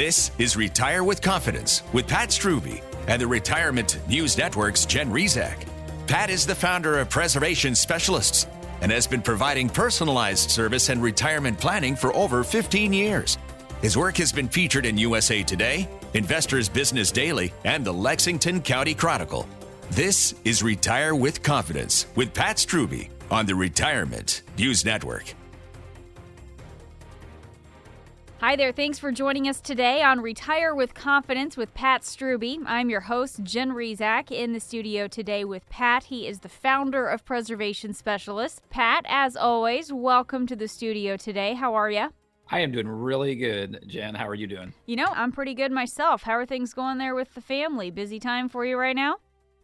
This is Retire with Confidence with Pat Strubbe and the Retirement News Network's Jen Rizak. Pat is the founder of Preservation Specialists and has been providing personalized service and retirement planning for over 15 years. His work has been featured in USA Today, Investors Business Daily, and the Lexington County Chronicle. This is Retire with Confidence with Pat Strubbe on the Retirement News Network. Hi there. Thanks for joining us today on Retire with Confidence with Pat Strubbe. I'm your host, Jen Rizak, in the studio today with Pat. He is the founder of Preservation Specialists. Pat, as always, welcome to the studio today. How are you? I am doing really good, Jen. How are you doing? You know, I'm pretty good myself. How are things going there with the family? Busy time for you right now?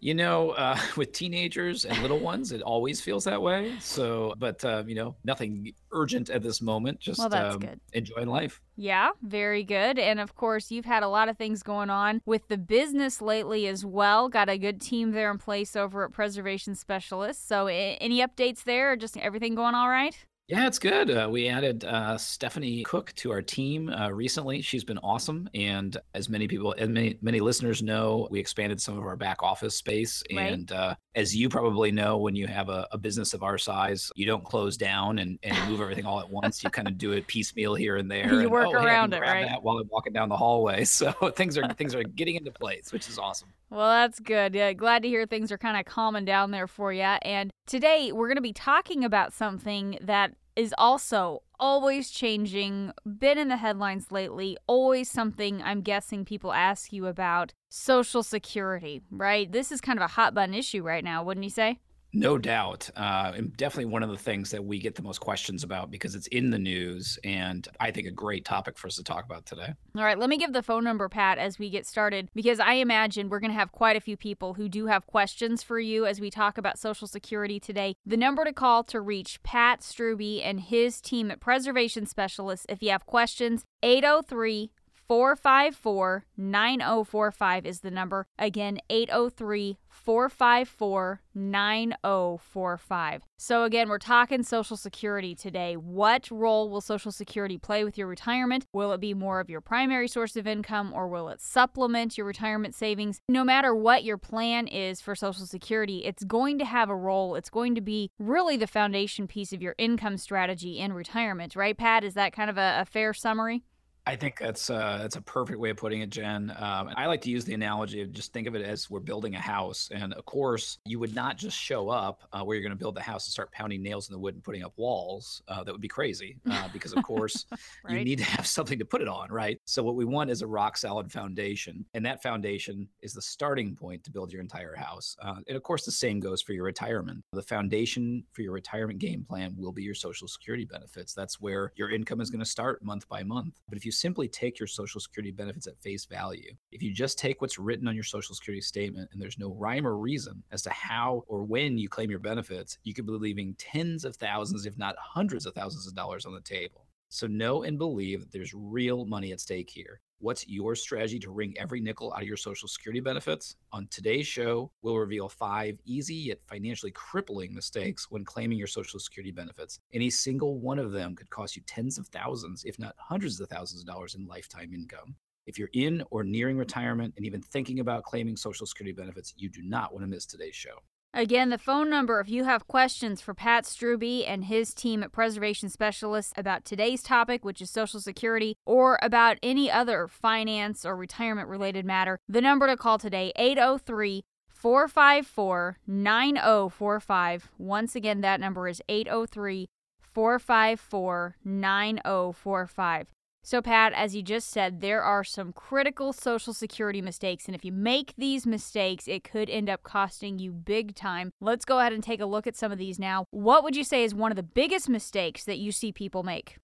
You know, uh, with teenagers and little ones, it always feels that way. So, but uh, you know, nothing urgent at this moment. Just well, that's um, good. enjoying life. Yeah, very good. And of course, you've had a lot of things going on with the business lately as well. Got a good team there in place over at Preservation Specialists. So, any updates there? Or just everything going all right? Yeah, it's good. Uh, we added uh, Stephanie Cook to our team uh, recently. She's been awesome, and as many people and many many listeners know, we expanded some of our back office space. Right. And uh, as you probably know, when you have a, a, business of our size, you don't close down and, and move everything all at once. You kind of do it piecemeal here and there. You and, work oh, hey, around it, right? while I'm walking down the hallway, so things are things are getting into place, which is awesome. Well, that's good. Yeah, glad to hear things are kind of calming down there for you. And today we're going to be talking about something that is also always changing, been in the headlines lately, always something I'm guessing people ask you about Social Security, right? This is kind of a hot button issue right now, wouldn't you say? No doubt. Uh, and definitely one of the things that we get the most questions about because it's in the news and I think a great topic for us to talk about today. All right, let me give the phone number, Pat, as we get started, because I imagine we're going to have quite a few people who do have questions for you as we talk about Social Security today. The number to call to reach Pat Strubbe and his team at Preservation Specialists if you have questions, 803 454 9045 is the number. Again, 803 454 9045. So, again, we're talking Social Security today. What role will Social Security play with your retirement? Will it be more of your primary source of income or will it supplement your retirement savings? No matter what your plan is for Social Security, it's going to have a role. It's going to be really the foundation piece of your income strategy in retirement, right, Pat? Is that kind of a, a fair summary? I think that's uh, that's a perfect way of putting it, Jen. Um, I like to use the analogy of just think of it as we're building a house, and of course, you would not just show up uh, where you're going to build the house and start pounding nails in the wood and putting up walls. Uh, that would be crazy, uh, because of course, right. you need to have something to put it on, right? So what we want is a rock solid foundation, and that foundation is the starting point to build your entire house. Uh, and of course, the same goes for your retirement. The foundation for your retirement game plan will be your Social Security benefits. That's where your income is going to start month by month. But if you simply take your Social Security benefits at face value, if you just take what's written on your Social Security statement and there's no rhyme or reason as to how or when you claim your benefits, you could be leaving tens of thousands, if not hundreds of thousands of dollars on the table. So know and believe that there's real money at stake here. What's your strategy to wring every nickel out of your Social Security benefits? On today's show, we'll reveal five easy yet financially crippling mistakes when claiming your Social Security benefits. Any single one of them could cost you tens of thousands, if not hundreds of thousands of dollars in lifetime income. If you're in or nearing retirement and even thinking about claiming Social Security benefits, you do not want to miss today's show. Again, the phone number if you have questions for Pat Struby and his team at Preservation Specialists about today's topic, which is Social Security, or about any other finance or retirement related matter, the number to call today 803 454 9045. Once again, that number is 803 454 9045. So, Pat, as you just said, there are some critical Social Security mistakes, and if you make these mistakes, it could end up costing you big time. Let's go ahead and take a look at some of these now. What would you say is one of the biggest mistakes that you see people make?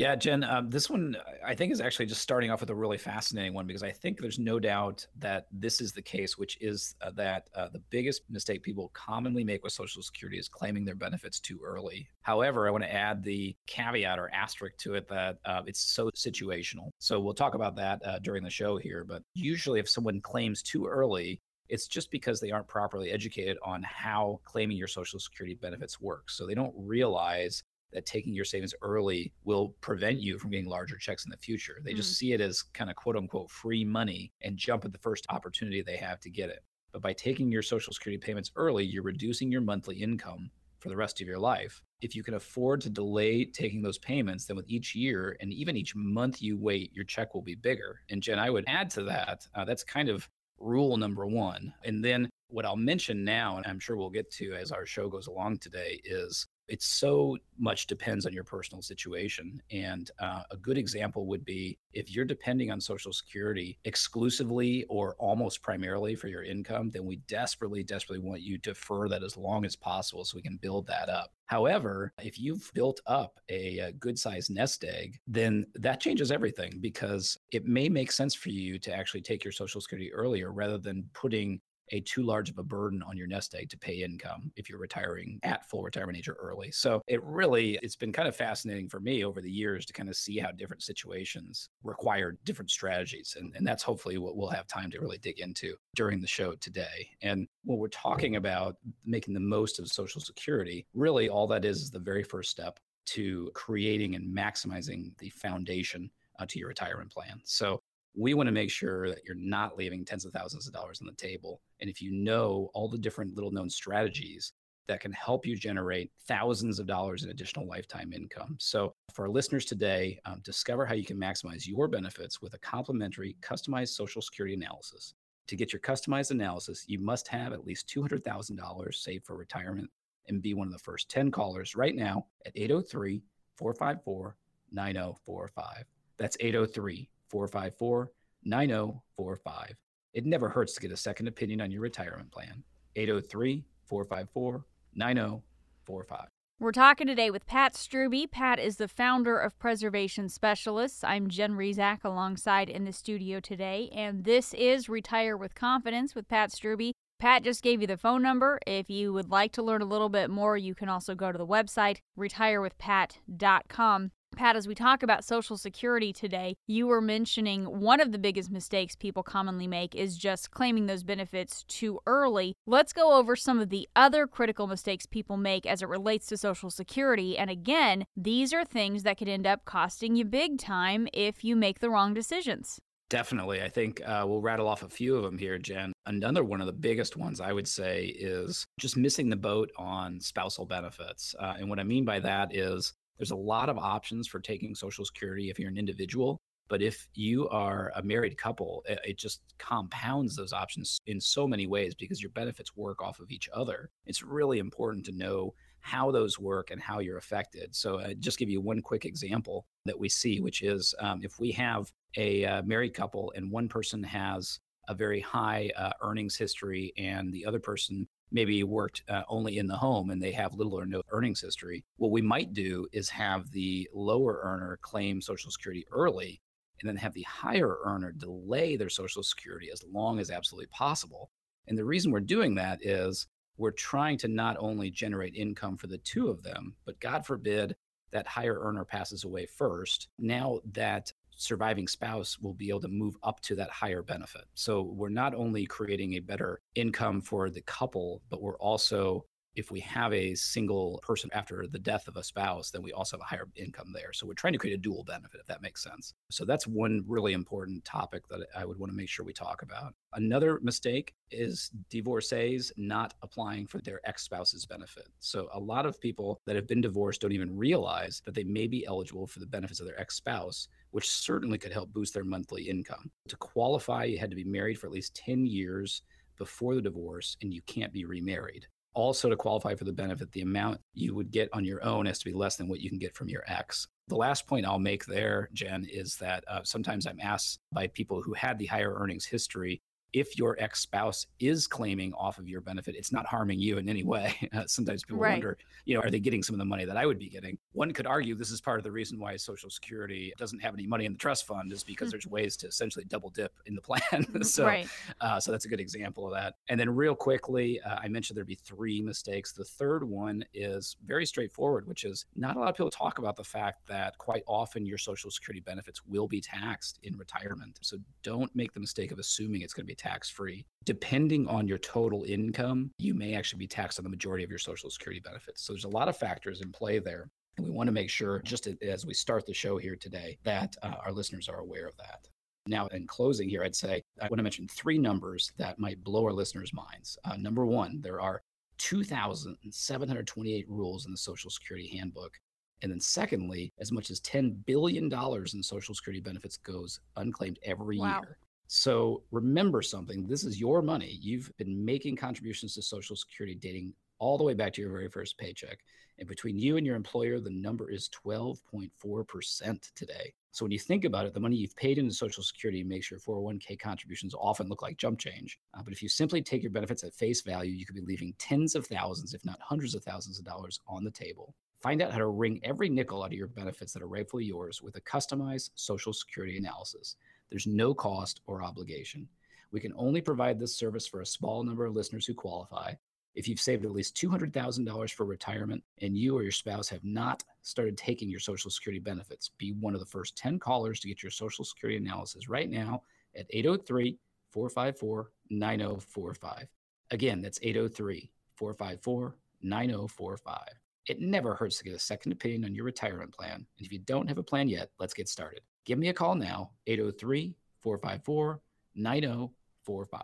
Yeah, Jen, um, this one I think is actually just starting off with a really fascinating one because I think there's no doubt that this is the case, which is uh, that uh, the biggest mistake people commonly make with Social Security is claiming their benefits too early. However, I want to add the caveat or asterisk to it that uh, it's so situational. So we'll talk about that uh, during the show here. But usually, if someone claims too early, it's just because they aren't properly educated on how claiming your Social Security benefits works. So they don't realize that taking your savings early will prevent you from getting larger checks in the future. They just mm. see it as kind of quote unquote free money and jump at the first opportunity they have to get it. But by taking your Social Security payments early, you're reducing your monthly income for the rest of your life. If you can afford to delay taking those payments, then with each year and even each month you wait, your check will be bigger. And Jen, I would add to that, uh, that's kind of rule number one. And then what I'll mention now, and I'm sure we'll get to as our show goes along today, is it so much depends on your personal situation. And uh, a good example would be if you're depending on Social Security exclusively or almost primarily for your income, then we desperately, desperately want you to defer that as long as possible so we can build that up. However, if you've built up a, a good sized nest egg, then that changes everything because it may make sense for you to actually take your Social Security earlier rather than putting a too large of a burden on your nest egg to pay income if you're retiring at full retirement age or early. So it really it's been kind of fascinating for me over the years to kind of see how different situations require different strategies. And, and that's hopefully what we'll have time to really dig into during the show today. And when we're talking about making the most of Social Security, really all that is is the very first step to creating and maximizing the foundation uh, to your retirement plan. So we want to make sure that you're not leaving tens of thousands of dollars on the table. And if you know all the different little known strategies that can help you generate thousands of dollars in additional lifetime income. So, for our listeners today, um, discover how you can maximize your benefits with a complimentary customized Social Security analysis. To get your customized analysis, you must have at least $200,000 saved for retirement and be one of the first 10 callers right now at 803 454 9045. That's 803 454 9045. It never hurts to get a second opinion on your retirement plan. 803 454 9045. We're talking today with Pat Strubbe. Pat is the founder of Preservation Specialists. I'm Jen Rizak alongside in the studio today, and this is Retire with Confidence with Pat Strubbe. Pat just gave you the phone number. If you would like to learn a little bit more, you can also go to the website, retirewithpat.com. Pat, as we talk about Social Security today, you were mentioning one of the biggest mistakes people commonly make is just claiming those benefits too early. Let's go over some of the other critical mistakes people make as it relates to Social Security. And again, these are things that could end up costing you big time if you make the wrong decisions. Definitely. I think uh, we'll rattle off a few of them here, Jen. Another one of the biggest ones I would say is just missing the boat on spousal benefits. Uh, and what I mean by that is there's a lot of options for taking Social Security if you're an individual. But if you are a married couple, it, just compounds those options in so many ways because your benefits work off of each other. It's really important to know how those work and how you're affected. So, uh, just give you one quick example that we see, which is um, if we have a uh, married couple and one person has a very high uh, earnings history and the other person maybe worked uh, only in the home and they have little or no earnings history. What we might do is have the lower earner claim Social Security early and then have the higher earner delay their Social Security as long as absolutely possible. And the reason we're doing that is we're trying to not only generate income for the two of them, but God forbid that higher earner passes away first. Now that surviving spouse will be able to move up to that higher benefit. So we're not only creating a better income for the couple, but we're also if we have a single person after the death of a spouse, then we also have a higher income there. So we're trying to create a dual benefit, if that makes sense. So that's one really important topic that I would want to make sure we talk about. Another mistake is divorcees not applying for their ex spouse's benefit. So a lot of people that have been divorced don't even realize that they may be eligible for the benefits of their ex spouse, which certainly could help boost their monthly income. To qualify, you had to be married for at least 10 years before the divorce and you can't be remarried. Also, to qualify for the benefit, the amount you would get on your own has to be less than what you can get from your ex. The last point I'll make there, Jen, is that uh, sometimes I'm asked by people who had the higher earnings history if your ex spouse is claiming off of your benefit, it's not harming you in any way. Uh, sometimes people right. wonder, you know, are they getting some of the money that I would be getting? One could argue this is part of the reason why Social Security doesn't have any money in the trust fund is because mm. there's ways to essentially double dip in the plan. Mm, so, right. uh, so that's a good example of that. And then, real quickly, uh, I mentioned there'd be three mistakes. The third one is very straightforward, which is not a lot of people talk about the fact that quite often your Social Security benefits will be taxed in retirement. So don't make the mistake of assuming it's going to be tax free. Depending on your total income, you may actually be taxed on the majority of your Social Security benefits. So there's a lot of factors in play there. And we want to make sure, just as we start the show here today, that uh, our listeners are aware of that. Now, in closing here, I'd say I want to mention three numbers that might blow our listeners' minds. Uh, number one, there are 2,728 rules in the Social Security Handbook. And then, secondly, as much as $10 billion in Social Security benefits goes unclaimed every wow. year. So remember something this is your money. You've been making contributions to Social Security dating all the way back to your very first paycheck. And between you and your employer, the number is 12.4% today. So when you think about it, the money you've paid into Social Security makes your 401k contributions often look like jump change. Uh, but if you simply take your benefits at face value, you could be leaving tens of thousands, if not hundreds of thousands of dollars on the table. Find out how to wring every nickel out of your benefits that are rightfully yours with a customized Social Security analysis. There's no cost or obligation. We can only provide this service for a small number of listeners who qualify. If you've saved at least $200,000 for retirement and you or your spouse have not started taking your Social Security benefits, be one of the first 10 callers to get your Social Security analysis right now at 803 454 9045. Again, that's 803 454 9045. It never hurts to get a second opinion on your retirement plan. And if you don't have a plan yet, let's get started. Give me a call now, 803 454 9045.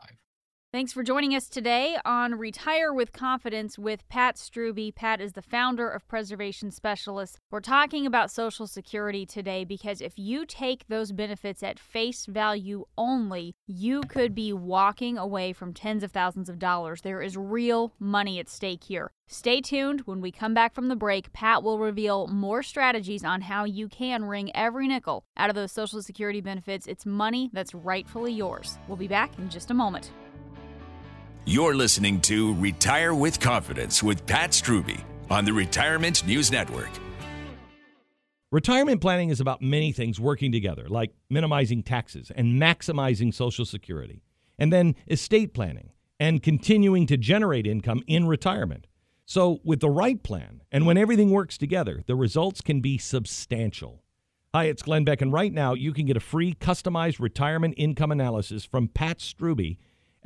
Thanks for joining us today on Retire with Confidence with Pat Strubbe. Pat is the founder of Preservation Specialists. We're talking about Social Security today because if you take those benefits at face value only, you could be walking away from tens of thousands of dollars. There is real money at stake here. Stay tuned. When we come back from the break, Pat will reveal more strategies on how you can wring every nickel out of those Social Security benefits. It's money that's rightfully yours. We'll be back in just a moment. You're listening to Retire with Confidence with Pat Strubbe on the Retirement News Network. Retirement planning is about many things working together, like minimizing taxes and maximizing Social Security, and then estate planning and continuing to generate income in retirement. So, with the right plan and when everything works together, the results can be substantial. Hi, it's Glenn Beck, and right now you can get a free customized retirement income analysis from Pat Strubbe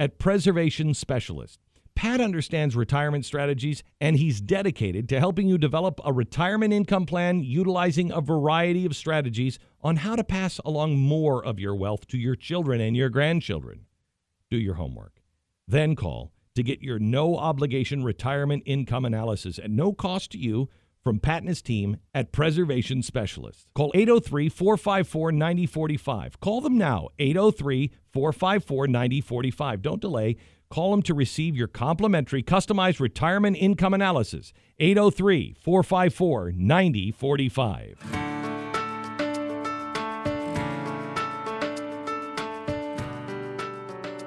at Preservation Specialist. Pat understands retirement strategies and he's dedicated to helping you develop a retirement income plan utilizing a variety of strategies on how to pass along more of your wealth to your children and your grandchildren. Do your homework. Then call to get your no obligation retirement income analysis at no cost to you from Pat and his team at Preservation Specialists. Call 803 454 9045. Call them now, 803 454 9045. Don't delay. Call them to receive your complimentary customized retirement income analysis. 803 454 9045.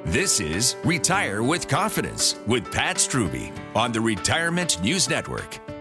This is Retire with Confidence with Pat Strubbe on the Retirement News Network.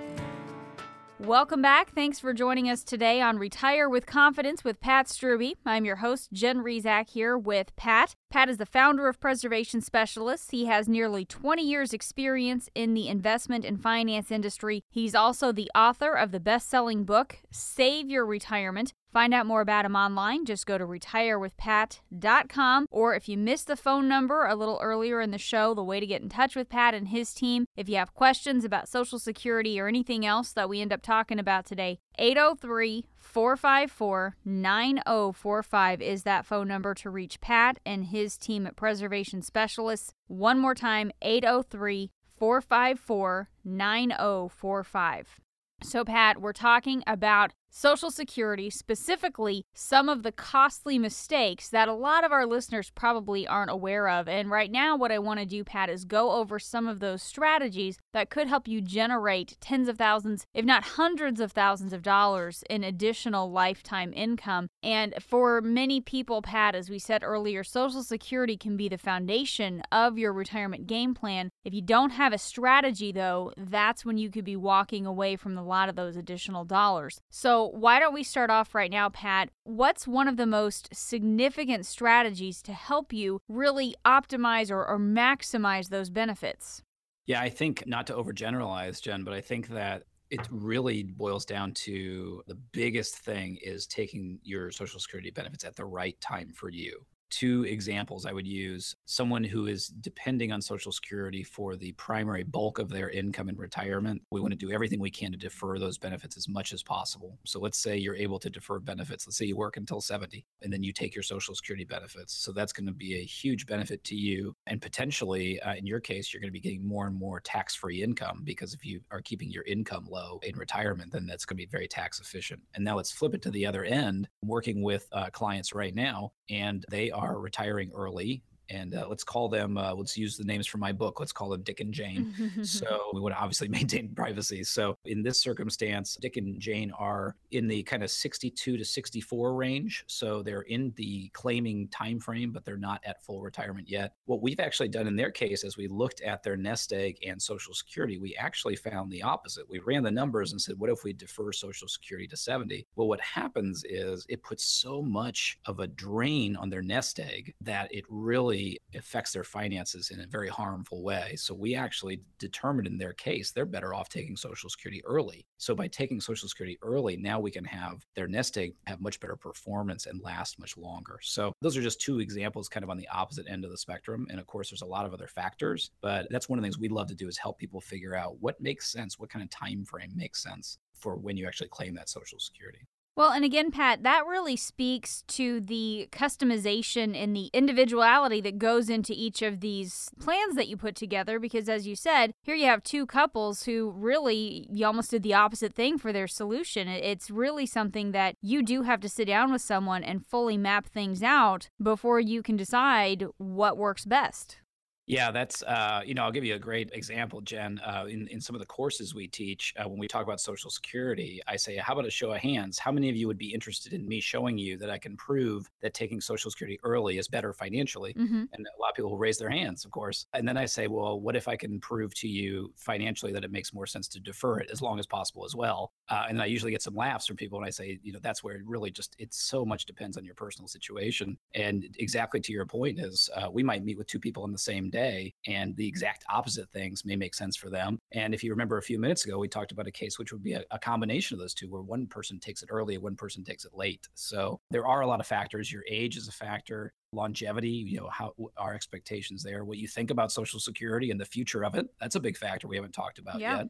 Welcome back. Thanks for joining us today on Retire with Confidence with Pat Strubbe. I'm your host, Jen Rizak, here with Pat. Pat is the founder of Preservation Specialists. He has nearly 20 years' experience in the investment and finance industry. He's also the author of the best selling book, Save Your Retirement Find out more about him online. Just go to retirewithpat.com. Or if you missed the phone number a little earlier in the show, the way to get in touch with Pat and his team, if you have questions about Social Security or anything else that we end up talking about today, 803 454 9045 is that phone number to reach Pat and his team at Preservation Specialists. One more time 803 454 9045. So, Pat, we're talking about Social Security, specifically some of the costly mistakes that a lot of our listeners probably aren't aware of. And right now, what I want to do, Pat, is go over some of those strategies that could help you generate tens of thousands, if not hundreds of thousands of dollars in additional lifetime income. And for many people, Pat, as we said earlier, Social Security can be the foundation of your retirement game plan. If you don't have a strategy, though, that's when you could be walking away from a lot of those additional dollars. So, why don't we start off right now, Pat? What's one of the most significant strategies to help you really optimize or, or maximize those benefits? Yeah, I think not to overgeneralize, Jen, but I think that it really boils down to the biggest thing is taking your Social Security benefits at the right time for you. Two examples I would use someone who is depending on Social Security for the primary bulk of their income in retirement. We want to do everything we can to defer those benefits as much as possible. So let's say you're able to defer benefits. Let's say you work until 70 and then you take your Social Security benefits. So that's going to be a huge benefit to you. And potentially, uh, in your case, you're going to be getting more and more tax free income because if you are keeping your income low in retirement, then that's going to be very tax efficient. And now let's flip it to the other end. I'm working with uh, clients right now, and they are retiring early and uh, let's call them uh, let's use the names from my book. Let's call them dick and jane. So we want to obviously maintain privacy. So in this circumstance dick and jane are in the kind of 62 to 64 range. So they're in the claiming time frame but they're not at full retirement yet. What we've actually done in their case as we looked at their nest egg and social security. We actually found the opposite. We ran the numbers and said what if we defer social security to 70 well what happens is it puts so much of a drain on their nest egg that it really affects their finances in a very harmful way. So we actually determined in their case they're better off taking Social Security early. So by taking Social Security early, now we can have their nest egg have much better performance and last much longer. So those are just two examples kind of on the opposite end of the spectrum. And of course, there's a lot of other factors, but that's one of the things we love to do is help people figure out what makes sense, what kind of time frame makes sense for when you actually claim that Social Security. Well, and again, Pat, that really speaks to the customization and the individuality that goes into each of these plans that you put together. Because as you said, here you have two couples who really, you almost did the opposite thing for their solution. It's really something that you do have to sit down with someone and fully map things out before you can decide what works best. Yeah, that's uh, you know I'll give you a great example, Jen. Uh, in in some of the courses we teach, uh, when we talk about Social Security, I say, how about a show of hands? How many of you would be interested in me showing you that I can prove that taking Social Security early is better financially? Mm-hmm. And a lot of people will raise their hands, of course. And then I say, well, what if I can prove to you financially that it makes more sense to defer it as long as possible as well? Uh, and I usually get some laughs from people when I say, you know, that's where it really just it so much depends on your personal situation. And exactly to your point is, uh, we might meet with two people on the same day, and the exact opposite things may make sense for them. And if you remember a few minutes ago, we talked about a case which would be a, a combination of those two, where one person takes it early, one person takes it late. So there are a lot of factors. Your age is a factor longevity you know how our expectations there what you think about social security and the future of it that's a big factor we haven't talked about yeah. yet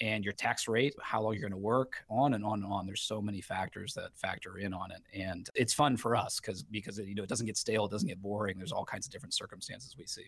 and your tax rate, how long you're going to work, on and on and on. There's so many factors that factor in on it, and it's fun for us because because it, you know it doesn't get stale, it doesn't get boring. There's all kinds of different circumstances we see.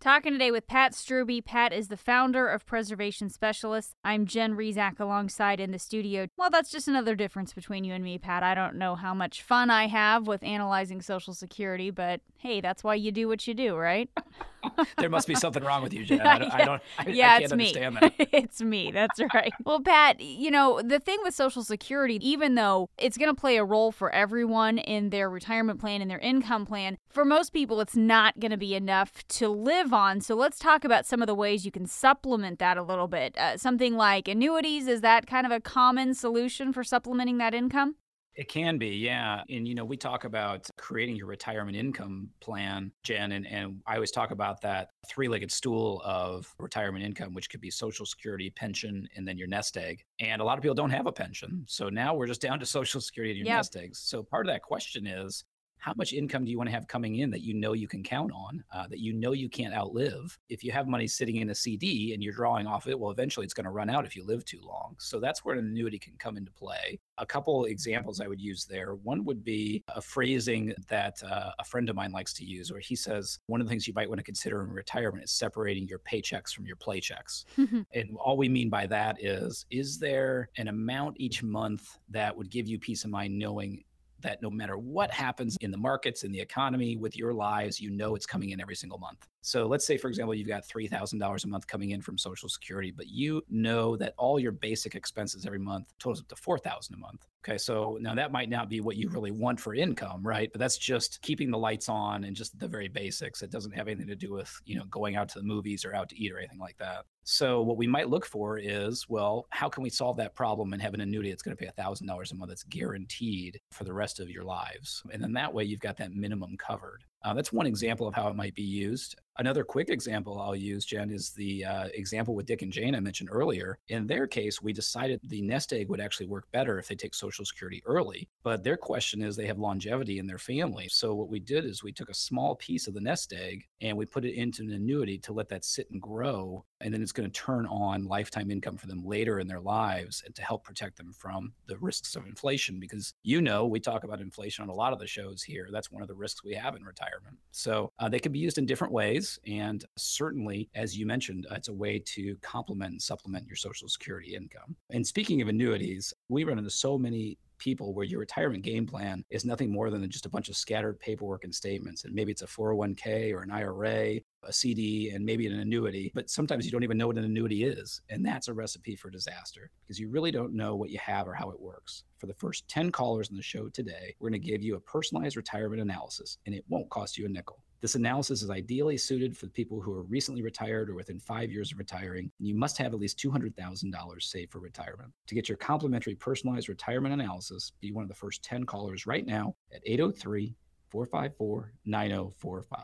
Talking today with Pat Strubbe. Pat is the founder of Preservation Specialists. I'm Jen Rizak alongside in the studio. Well, that's just another difference between you and me, Pat. I don't know how much fun I have with analyzing Social Security, but hey, that's why you do what you do, right? there must be something wrong with you, Jen. I don't, I don't I, yeah, I it's me. it's me. That's right. Well, Pat, you know, the thing with Social Security, even though it's going to play a role for everyone in their retirement plan and their income plan, for most people, it's not going to be enough to live on. So let's talk about some of the ways you can supplement that a little bit. Uh, something like annuities, is that kind of a common solution for supplementing that income? It can be, yeah. And, you know, we talk about creating your retirement income plan, Jen, and, and I always talk about that three legged stool of retirement income, which could be Social Security, pension, and then your nest egg. And a lot of people don't have a pension. So now we're just down to Social Security and your yep. nest eggs. So part of that question is how much income do you want to have coming in that you know you can count on, uh, that you know you can't outlive? If you have money sitting in a CD and you're drawing off it, well, eventually it's going to run out if you live too long. So that's where an annuity can come into play. A couple examples I would use there. One would be a phrasing that uh, a friend of mine likes to use, where he says, one of the things you might want to consider in retirement is separating your paychecks from your playchecks. and all we mean by that is, is there an amount each month that would give you peace of mind knowing that no matter what happens in the markets, in the economy, with your lives, you know it's coming in every single month. So let's say, for example, you've got $3,000 a month coming in from Social Security, but you know that all your basic expenses every month totals up to 4000 a month. Okay, so now that might not be what you really want for income, right? But that's just keeping the lights on and just the very basics. It doesn't have anything to do with, you know, going out to the movies or out to eat or anything like that. So what we might look for is, well, how can we solve that problem and have an annuity that's going to pay $1,000 a month that's guaranteed for the rest of your lives? And then that way you've got that minimum covered. Uh, that's one example of how it might be used. Another quick example I'll use, Jen, is the uh, example with Dick and Jane I mentioned earlier. In their case, we decided the nest egg would actually work better if they take Social Security early. But their question is they have longevity in their family. So what we did is we took a small piece of the nest egg and we put it into an annuity to let that sit and grow. And then it's going to turn on lifetime income for them later in their lives and to help protect them from the risks of inflation. Because you know, we talk about inflation on a lot of the shows here. That's one of the risks we have in retirement. So uh, they can be used in different ways. And certainly, as you mentioned, uh, it's a way to complement and supplement your Social Security income. And speaking of annuities, we run into so many people where your retirement game plan is nothing more than just a bunch of scattered paperwork and statements. And maybe it's a 401k or an IRA, a CD, and maybe an annuity. But sometimes you don't even know what an annuity is. And that's a recipe for disaster because you really don't know what you have or how it works. For the first 10 callers in the show today, we're going to give you a personalized retirement analysis, and it won't cost you a nickel. This analysis is ideally suited for people who are recently retired or within five years of retiring. And you must have at least $200,000 saved for retirement. To get your complimentary personalized retirement analysis, be one of the first 10 callers right now at 803 454 9045.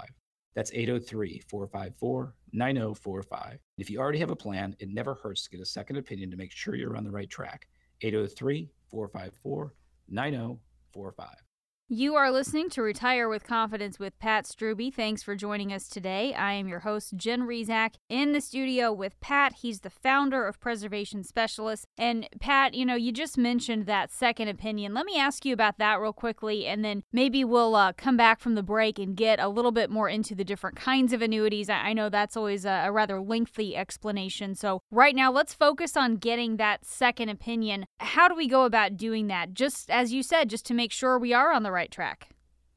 That's 803 454 9045. If you already have a plan, it never hurts to get a second opinion to make sure you're on the right track. 803 454 9045. You are listening to Retire with Confidence with Pat Strubbe. Thanks for joining us today. I am your host, Jen Rizak, in the studio with Pat. He's the founder of Preservation Specialists. And Pat, you know, you just mentioned that second opinion. Let me ask you about that real quickly, and then maybe we'll uh, come back from the break and get a little bit more into the different kinds of annuities. I, know that's always a, a rather lengthy explanation. So, right now, let's focus on getting that second opinion. How do we go about doing that? Just as you said, just to make sure we are on the right track.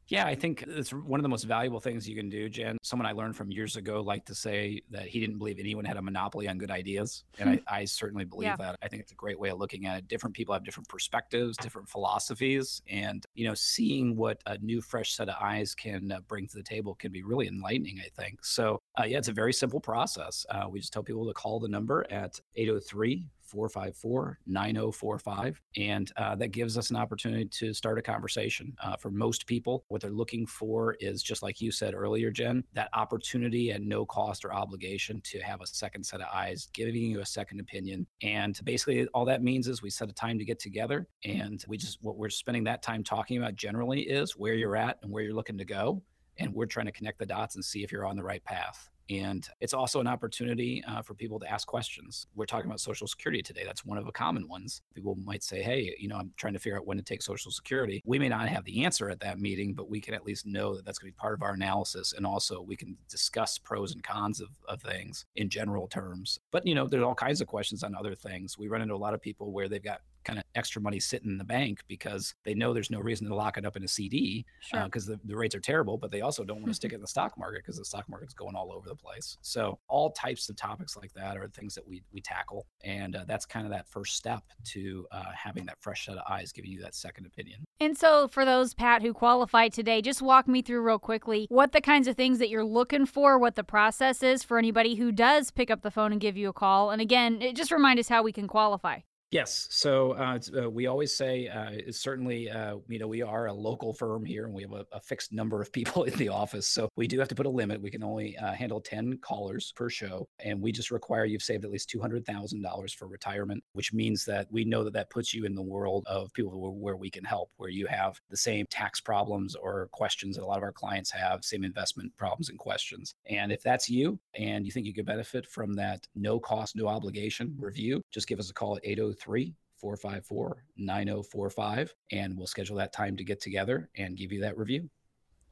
Yeah, I think it's one of the most valuable things you can do, Jen. Someone I learned from years ago liked to say that he didn't believe anyone had a monopoly on good ideas. And I, I, certainly believe yeah. that. I think it's a great way of looking at it. Different people have different perspectives, different philosophies. And, you know, seeing what a new, fresh set of eyes can uh, bring to the table can be really enlightening, I think. So, uh, yeah, it's a very simple process. Uh, we just tell people to call the number at 803 454 9045. And uh, that gives us an opportunity to start a conversation. Uh, for most people, what they're looking for is just like you said earlier, Jen, that opportunity at no cost or obligation to have a second set of eyes, giving you a second opinion. And basically, all that means is we set a time to get together. And we just, what we're spending that time talking about generally is where you're at and where you're looking to go. And we're trying to connect the dots and see if you're on the right path. And it's also an opportunity uh, for people to ask questions. We're talking about Social Security today. That's one of the common ones. People might say, hey, you know, I'm trying to figure out when to take Social Security. We may not have the answer at that meeting, but we can at least know that that's going to be part of our analysis. And also, we can discuss pros and cons of, of things in general terms. But, you know, there's all kinds of questions on other things. We run into a lot of people where they've got kind of extra money sitting in the bank because they know there's no reason to lock it up in a CD because sure. uh, the, the rates are terrible, but they also don't want to stick it in the stock market because the stock market's going all over the place. So all types of topics like that are things that we, we tackle. And uh, that's kind of that first step to uh, having that fresh set of eyes giving you that second opinion. And so for those, Pat, who qualify today, just walk me through real quickly what the kinds of things that you're looking for, what the process is for anybody who does pick up the phone and give you a call. And again, just remind us how we can qualify. Yes. So uh, uh, we always say, uh, certainly, uh, you know, we are a local firm here and we have a, a, fixed number of people in the office. So we do have to put a limit. We can only uh, handle 10 callers per show. And we just require you've saved at least $200,000 for retirement, which means that we know that that puts you in the world of people who, where we can help, where you have the same tax problems or questions that a lot of our clients have, same investment problems and questions. And if that's you and you think you could benefit from that no cost, no obligation review, just give us a call at 803 803 454 9045, and we'll schedule that time to get together and give you that review.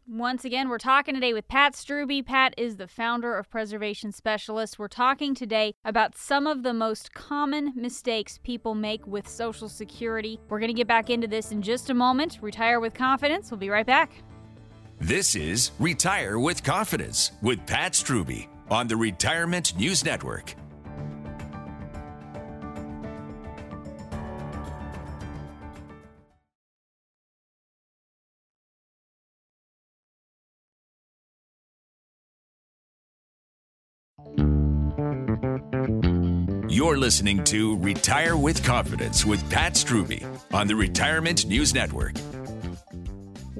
Once again, we're talking today with Pat Strubbe. Pat is the founder of Preservation Specialists. We're talking today about some of the most common mistakes people make with Social Security. We're going to get back into this in just a moment. Retire with confidence. We'll be right back. This is Retire with Confidence with Pat Strubbe on the Retirement News Network. You're listening to Retire with Confidence with Pat Strubbe on the Retirement News Network.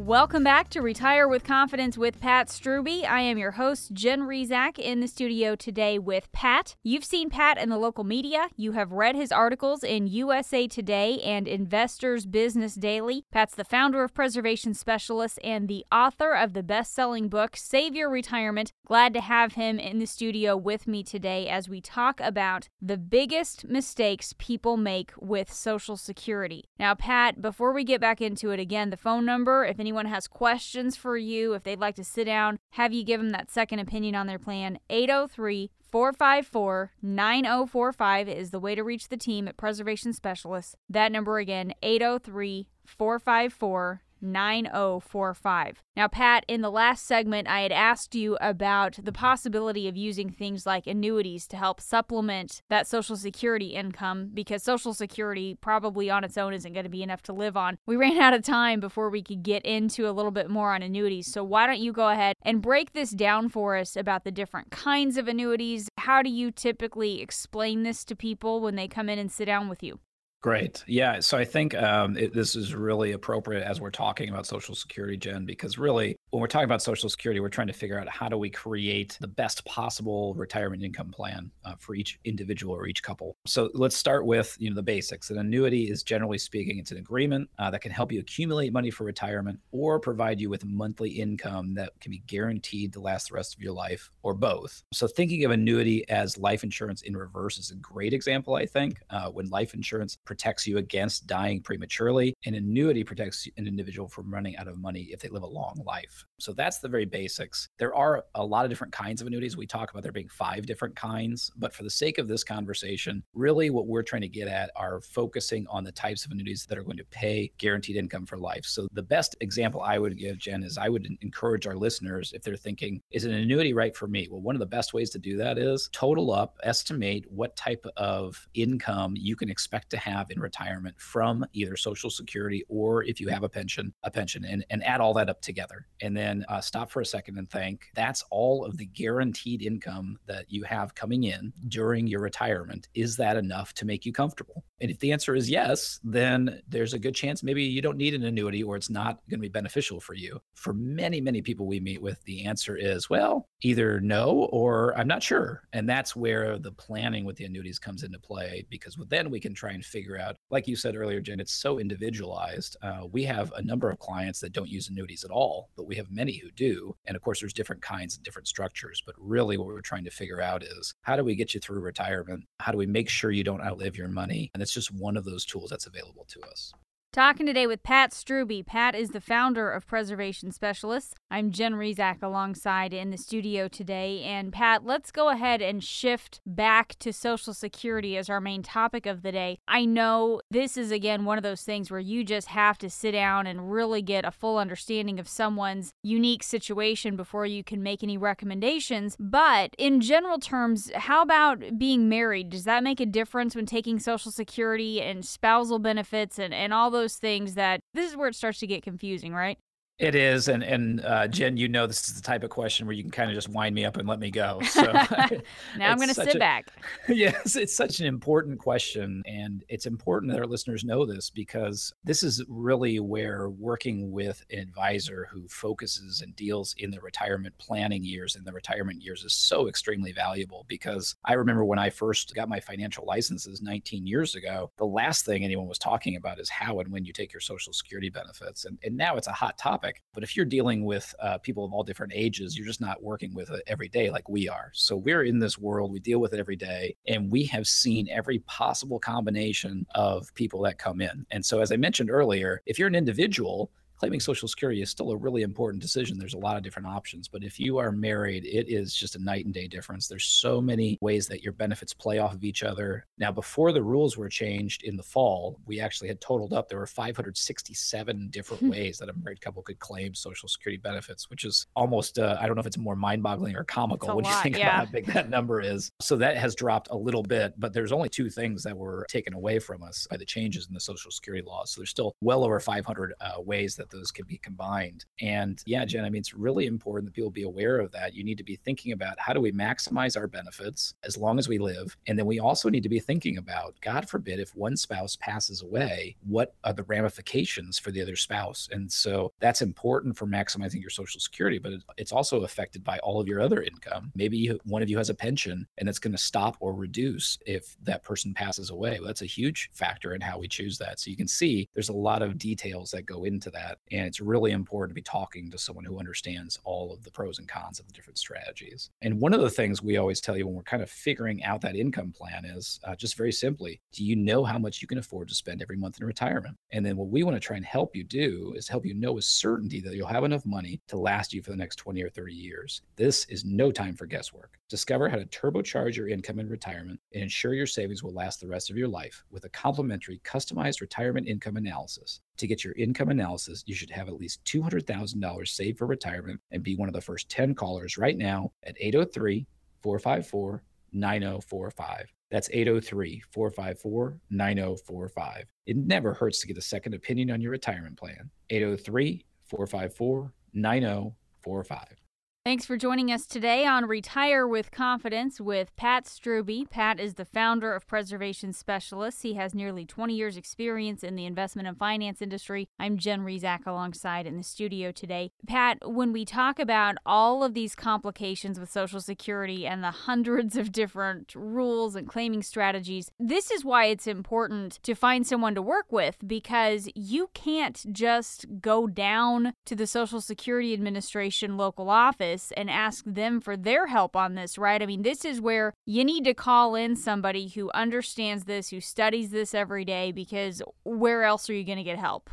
Welcome back to Retire with Confidence with Pat Strubbe. I am your host, Jen Rizak, in the studio today with Pat. You've seen Pat in the local media. You have read his articles in USA Today and Investors Business Daily. Pat's the founder of Preservation Specialists and the author of the best selling book, Save Your Retirement. Glad to have him in the studio with me today as we talk about the biggest mistakes people make with Social Security. Now, Pat, before we get back into it again, the phone number, if anyone has questions for you, if they'd like to sit down, have you give them that second opinion on their plan, 803 454 9045 is the way to reach the team at Preservation Specialists. That number again, 803 454 9045. Now, Pat, in the last segment, I had asked you about the possibility of using things like annuities to help supplement that Social Security income because Social Security probably on its own isn't going to be enough to live on. We ran out of time before we could get into a little bit more on annuities. So, why don't you go ahead and break this down for us about the different kinds of annuities? How do you typically explain this to people when they come in and sit down with you? Great. Yeah. So I think um, it, this is really appropriate as we're talking about Social Security, Jen, because really, when we're talking about Social Security, we're trying to figure out how do we create the best possible retirement income plan uh, for each individual or each couple. So let's start with you know the basics. An annuity is generally speaking, it's an agreement uh, that can help you accumulate money for retirement or provide you with monthly income that can be guaranteed to last the rest of your life, or both. So thinking of annuity as life insurance in reverse is a great example. I think uh, when life insurance protects you against dying prematurely. An annuity protects an individual from running out of money if they live a long life. So that's the very basics. There are a lot of different kinds of annuities. We talk about there being five different kinds, but for the sake of this conversation, really what we're trying to get at are focusing on the types of annuities that are going to pay guaranteed income for life. So the best example I would give, Jen, is I would encourage our listeners if they're thinking, is an annuity right for me? Well, one of the best ways to do that is total up, estimate what type of income you can expect to have in retirement from either Social Security or if you have a pension, a pension, and, and add all that up together. And then uh, stop for a second and think that's all of the guaranteed income that you have coming in during your retirement. Is that enough to make you comfortable? And if the answer is yes, then there's a good chance maybe you don't need an annuity or it's not going to be beneficial for you. For many, many people we meet with, the answer is, well, either no or I'm not sure. And that's where the planning with the annuities comes into play because then we can try and figure out, like you said earlier, Jen, it's so individualized. Uh, we have a number of clients that don't use annuities at all, but we have many who do. And of course, there's different kinds and different structures. But really, what we're trying to figure out is how do we get you through retirement? How do we make sure you don't outlive your money? And it's just one of those tools that's available to us. Talking today with Pat Strubbe. Pat is the founder of Preservation Specialists. I'm Jen Rizak alongside in the studio today. And Pat, let's go ahead and shift back to Social Security as our main topic of the day. I know this is, again, one of those things where you just have to sit down and really get a full understanding of someone's unique situation before you can make any recommendations. But in general terms, how about being married? Does that make a difference when taking Social Security and spousal benefits and, and all those? things that this is where it starts to get confusing, right? It is, and and uh, Jen, you know, this is the type of question where you can kind of just wind me up and let me go. So now I'm going to sit a, back. Yes, it's such an important question, and it's important that our listeners know this because this is really where working with an advisor who focuses and deals in the retirement planning years and the retirement years is so extremely valuable. Because I remember when I first got my financial licenses 19 years ago, the last thing anyone was talking about is how and when you take your Social Security benefits, and and now it's a hot topic topic. But if you're dealing with uh, people of all different ages, you're just not working with it every day like we are. So we're in this world, we deal with it every day, and we have seen every possible combination of people that come in. And so, as I mentioned earlier, if you're an individual, claiming Social Security is still a really important decision. There's a lot of different options. But if you are married, it is just a night and day difference. There's so many ways that your benefits play off of each other. Now, before the rules were changed in the fall, we actually had totaled up there were 567 different hmm. ways that a married couple could claim Social Security benefits, which is almost, uh, I don't know if it's more mind boggling or comical when lot, you think yeah. about how big that number is. So that has dropped a little bit, but there's only two things that were taken away from us by the changes in the Social Security laws. So there's still well over 500 uh, ways that those can be combined. And yeah, Jen, I mean, it's really important that people be aware of that. You need to be thinking about how do we maximize our benefits as long as we live? And then we also need to be thinking about, God forbid, if one spouse passes away, what are the ramifications for the other spouse? And so that's important for maximizing your Social Security, but it's also affected by all of your other income. Maybe one of you has a pension and it's going to stop or reduce if that person passes away. Well, that's a huge factor in how we choose that. So you can see there's a lot of details that go into that. And it's really important to be talking to someone who understands all of the pros and cons of the different strategies. And one of the things we always tell you when we're kind of figuring out that income plan is uh, just very simply do you know how much you can afford to spend every month in retirement? And then what we want to try and help you do is help you know with certainty that you'll have enough money to last you for the next 20 or 30 years. This is no time for guesswork. Discover how to turbocharge your income in retirement and ensure your savings will last the rest of your life with a complimentary customized retirement income analysis. To get your income analysis, you should have at least $200,000 saved for retirement and be one of the first 10 callers right now at 803 454 9045. That's 803 454 9045. It never hurts to get a second opinion on your retirement plan. 803 454 9045. Thanks for joining us today on Retire with Confidence with Pat Strubbe. Pat is the founder of Preservation Specialists. He has nearly 20 years' experience in the investment and finance industry. I'm Jen Rizak alongside in the studio today. Pat, when we talk about all of these complications with Social Security and the hundreds of different rules and claiming strategies, this is why it's important to find someone to work with because you can't just go down to the Social Security Administration local office this and ask them for their help on this, right? I mean, this is where you need to call in somebody who understands this, who studies this every day, because where else are you going to get help?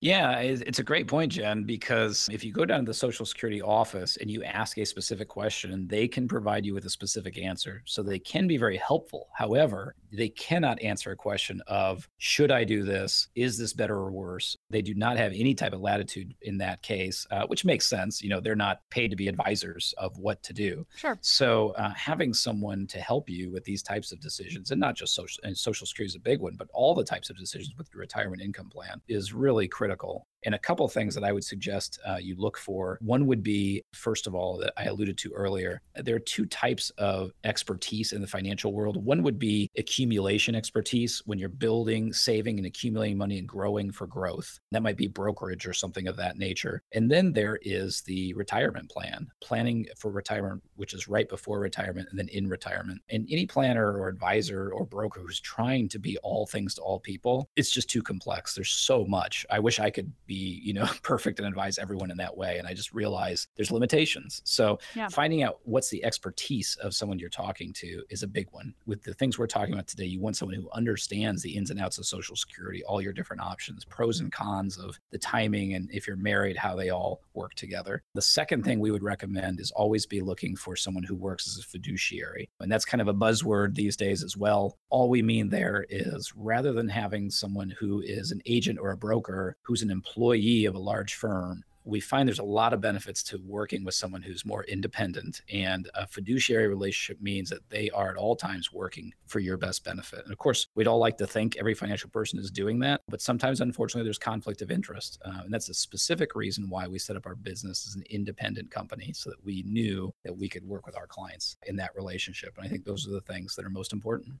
Yeah, it's a great point, Jen, because if you go down to the Social Security office and you ask a specific question, they can provide you with a specific answer. So they can be very helpful. However, they cannot answer a question of, should I do this? Is this better or worse? They do not have any type of latitude in that case, uh, which makes sense. You know, they're not paid to be advisors of what to do. Sure. So uh, having someone to help you with these types of decisions, and not just social, and Social Security is a big one, but all the types of decisions with your retirement income plan is really critical critical. And a couple things that I would suggest uh, you look for. One would be, first of all, that I alluded to earlier. There are two types of expertise in the financial world. One would be accumulation expertise when you're building, saving, and accumulating money and growing for growth. That might be brokerage or something of that nature. And then there is the retirement plan, planning for retirement, which is right before retirement and then in retirement. And any planner or advisor or broker who's trying to be all things to all people, it's just too complex. There's so much. I wish I could be, you know, perfect and advise everyone in that way. And I just realize there's limitations. So yeah. finding out what's the expertise of someone you're talking to is a big one. With the things we're talking about today, you want someone who understands the ins and outs of Social Security, all your different options, pros and cons of the timing, and if you're married, how they all work together. The second thing we would recommend is always be looking for someone who works as a fiduciary. And that's kind of a buzzword these days as well. All we mean there is rather than having someone who is an agent or a broker who's an employee of a large firm, we find there's a lot of benefits to working with someone who's more independent. And a fiduciary relationship means that they are at all times working for your best benefit. And of course, we'd all like to think every financial person is doing that, but sometimes, unfortunately, there's conflict of interest. Uh, and that's a specific reason why we set up our business as an independent company so that we knew that we could work with our clients in that relationship. And I think those are the things that are most important.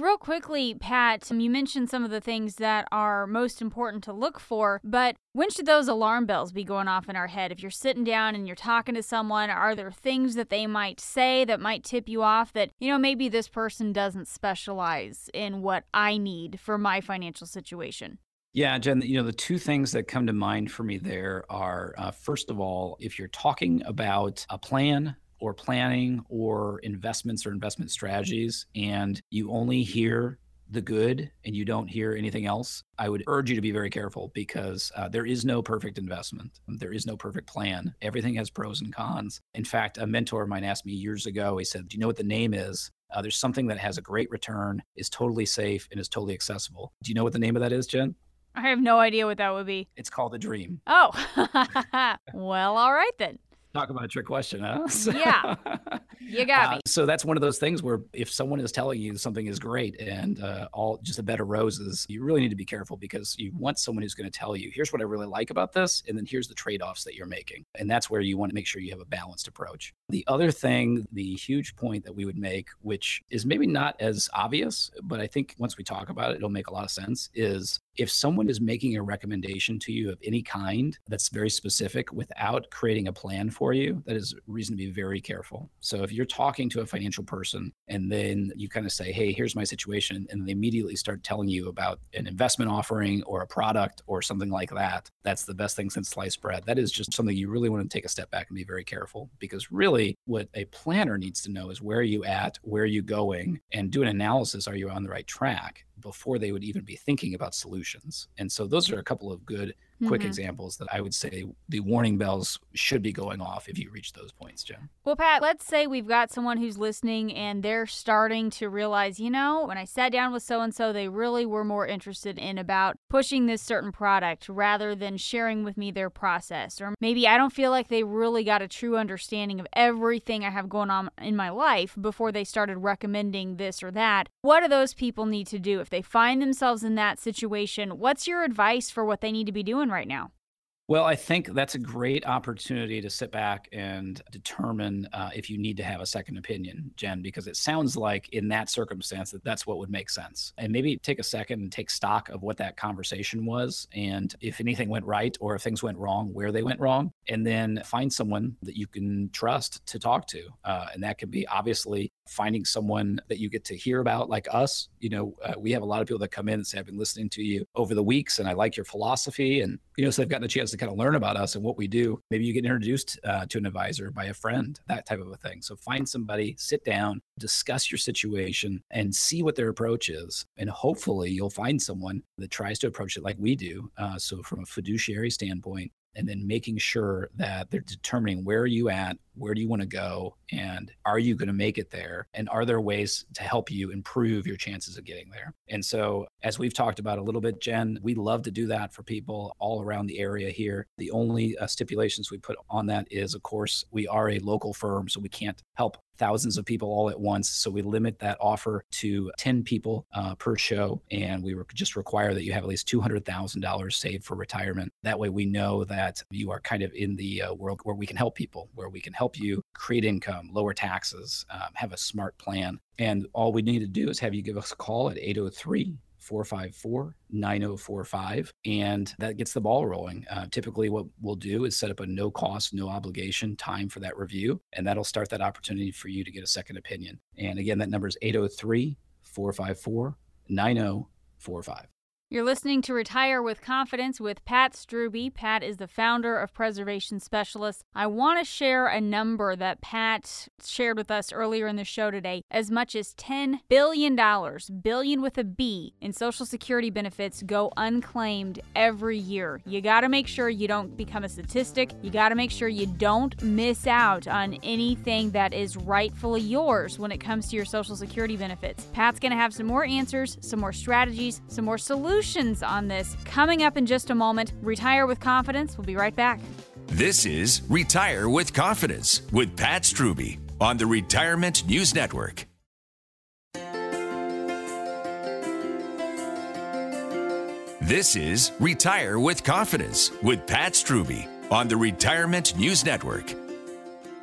Real quickly, Pat, you mentioned some of the things that are most important to look for, but when should those alarm bells be going off in our head? If you're sitting down and you're talking to someone, are there things that they might say that might tip you off that, you know, maybe this person doesn't specialize in what I need for my financial situation? Yeah, Jen, you know, the two things that come to mind for me there are uh, first of all, if you're talking about a plan or planning or investments or investment strategies, and you only hear the good and you don't hear anything else, I would urge you to be very careful because uh, there is no perfect investment. There is no perfect plan. Everything has pros and cons. In fact, a mentor of mine asked me years ago, he said, Do you know what the name is? Uh, there's something that has a great return, is totally safe, and is totally accessible. Do you know what the name of that is, Jen? I have no idea what that would be. It's called a dream. Oh, well, all right then. Talk about a trick question, huh? yeah. You got uh, me. so that's one of those things where if someone is telling you something is great and uh, all just a bed of roses, you really need to be careful because you want someone who's going to tell you, here's what I really like about this, and then here's the trade offs that you're making. And that's where you want to make sure you have a balanced approach. The other thing, the huge point that we would make, which is maybe not as obvious, but I think once we talk about it, it'll make a lot of sense, is if someone is making a recommendation to you of any kind that's very specific without creating a plan for you, that is reason to be very careful. So if you're talking to a financial person and then you kind of say, hey, here's my situation, and they immediately start telling you about an investment offering or a product or something like that, that's the best thing since sliced bread. That is just something you really want to take a step back and be very careful because really what a planner needs to know is where are you at, where are you going, and do an analysis. Are you on the right track? Before they would even be thinking about solutions. And so those are mm-hmm. a couple of good quick mm-hmm. examples that I would say the warning bells should be going off if you reach those points, Jen. Well, Pat, let's say we've got someone who's listening and they're starting to realize, you know, when I sat down with so and so, they really were more interested in about pushing this certain product rather than sharing with me their process. Or maybe I don't feel like they really got a true understanding of everything I have going on in my life before they started recommending this or that. What do those people need to do if they find themselves in that situation? What's your advice for what they need to be doing right now? Well, I think that's a great opportunity to sit back and determine uh, if you need to have a second opinion, Jen, because it sounds like in that circumstance that that's what would make sense. And maybe take a second and take stock of what that conversation was and if anything went right or if things went wrong, where they went wrong, and then find someone that you can trust to talk to. Uh, and that could be obviously finding someone that you get to hear about, like us. You know, uh, we have a lot of people that come in and say, I've been listening to you over the weeks and I like your philosophy. And, you know, so they've gotten a chance to kind of learn about us and what we do. Maybe you get introduced uh, to an advisor by a friend, that type of a thing. So find somebody, sit down, discuss your situation, and see what their approach is. And hopefully you'll find someone that tries to approach it like we do. Uh, so from a fiduciary standpoint, and then making sure that they're determining where are you at where do you want to go and are you going to make it there and are there ways to help you improve your chances of getting there? And so as we've talked about a little bit jen we love to do that for people all around the area here. The only uh, stipulations we put on that is of course we are a local firm so we can't help thousands of people all at once. So we limit that offer to 10 people uh, per show. And we just require that you have at least $200,000 saved for retirement. That way we know that you are kind of in the uh, world where we can help people, where we can help you create income, lower taxes, um, have a smart plan. And all we need to do is have you give us a call at 803 454 9045. And that gets the ball rolling. Uh, typically, what we'll do is set up a no cost, no obligation time for that review. And that'll start that opportunity for you to get a second opinion. And again, that number is 803 454 9045. You're listening to Retire with Confidence with Pat Strubbe. Pat is the founder of Preservation Specialists. I want to share a number that Pat shared with us earlier in the show today. As much as $10 billion, billion with a B, in Social Security benefits go unclaimed every year. You got to make sure you don't become a statistic. You got to make sure you don't miss out on anything that is rightfully yours when it comes to your Social Security benefits. Pat's going to have some more answers, some more strategies, some more solutions solutions on this coming up in just a moment. Retire with Confidence. We'll be right back. This is Retire with Confidence with Pat Strubbe on the Retirement News Network. This is Retire with Confidence with Pat Strubbe on the Retirement News Network.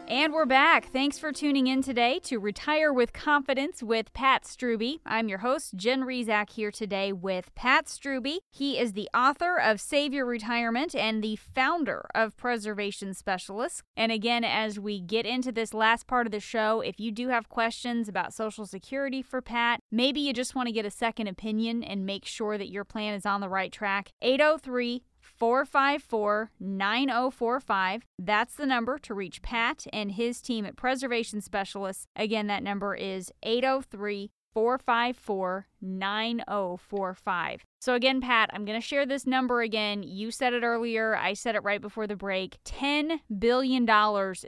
And we're back. Thanks for tuning in today to Retire with Confidence with Pat Strubbe. I'm your host, Jen Rizak, here today with Pat Strubbe. He is the author of Save Your Retirement and the founder of Preservation Specialists. And again, as we get into this last part of the show, if you do have questions about Social Security for Pat, maybe you just want to get a second opinion and make sure that your plan is on the right track, 803 454 9045. That's the number to reach Pat and his team at Preservation Specialists. Again, that number is 803 454 9045. So, again, Pat, I'm going to share this number again. You said it earlier, I said it right before the break. $10 billion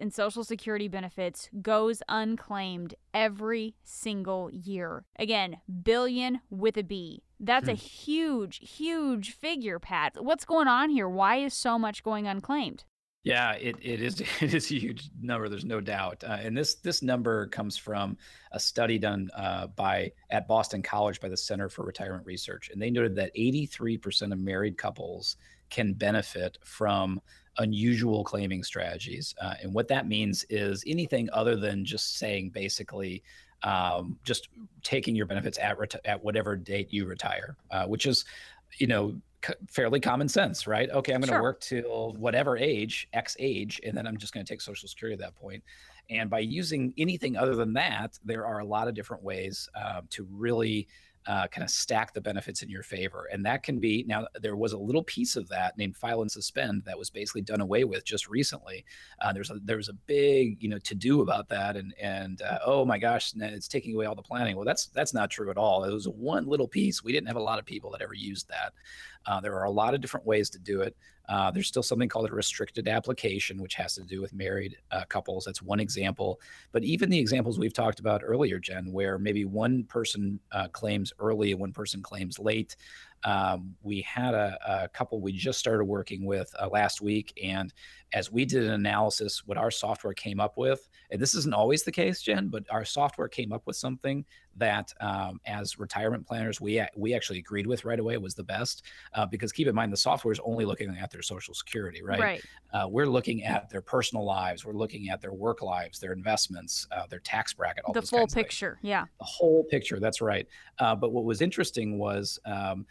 in Social Security benefits goes unclaimed every single year. Again, billion with a B. That's a hmm. huge, huge figure, Pat. What's going on here? Why is so much going unclaimed? Yeah, it, it is it is a huge number. There's no doubt, uh, and this this number comes from a study done uh, by at Boston College by the Center for Retirement Research, and they noted that 83% of married couples can benefit from unusual claiming strategies, uh, and what that means is anything other than just saying basically um, just taking your benefits at reti- at whatever date you retire, uh, which is you know fairly common sense, right? Okay, I'm going to sure. work till whatever age, X age, and then I'm just going to take Social Security at that point. And by using anything other than that, there are a lot of different ways uh, to really uh, kind of stack the benefits in your favor. And that can be now, there was a little piece of that named file and suspend that was basically done away with just recently. Uh, there's a, there's a big, you know, to do about that. And, and uh, oh my gosh, it's taking away all the planning. Well, that's, that's not true at all. It was one little piece. We didn't have a lot of people that ever used that. Uh, there are a lot of different ways to do it. Uh, there's still something called a restricted application, which has to do with married uh, couples. That's one example. But even the examples we've talked about earlier, Jen, where maybe one person uh, claims early and one person claims late, um, we had a, a, couple we just started working with uh, last week, and as we did an analysis, what our software came up with, and this isn't always the case, Jen, but our software came up with something that, um, as retirement planners, we we actually agreed with right away was the best. Uh, because keep in mind, the software is only looking at their Social Security, right? Right. Uh, we're looking at their personal lives, we're looking at their work lives, their investments, uh, their tax bracket, all the full picture. Yeah. The whole picture. That's right. Uh, but what was interesting was um,